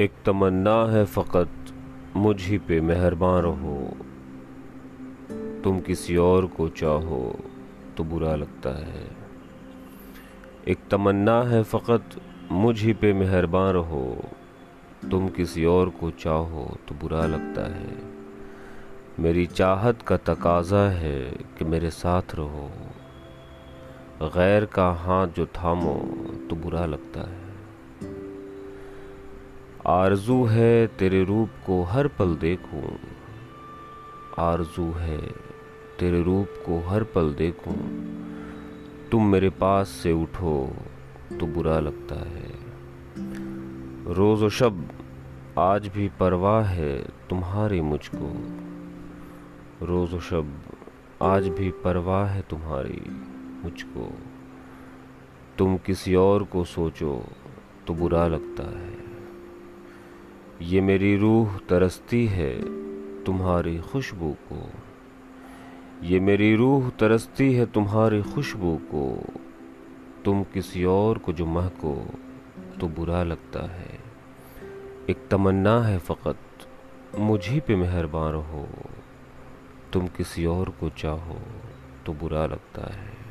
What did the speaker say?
एक तमन्ना है फ़कत, मुझ ही पे मेहरबान रहो। तुम किसी और को चाहो तो बुरा लगता है। एक तमन्ना है फ़कत, मुझ ही पे मेहरबान रहो। तुम किसी और को चाहो तो बुरा लगता है। मेरी चाहत का तकाजा है कि मेरे साथ रहो। गैर का हाथ जो थामो तो बुरा लगता है। आरज़ू है तेरे रूप को हर पल देखूँ। आरज़ू है तेरे रूप को हर पल देखूँ। तुम मेरे पास से उठो तो बुरा लगता है। रोज़ व शब, आज भी परवाह है तुम्हारी मुझको। रोज़ व शब, आज भी परवाह है तुम्हारी मुझको। तुम किसी और को सोचो तो बुरा लगता है। ये मेरी रूह तरसती है तुम्हारी खुशबू को। ये मेरी रूह तरसती है तुम्हारी खुशबू को। तुम किसी और को जो महको तो बुरा लगता है। एक तमन्ना है फ़कत, मुझी पे मेहरबान हो तुम किसी और को चाहो तो बुरा लगता है।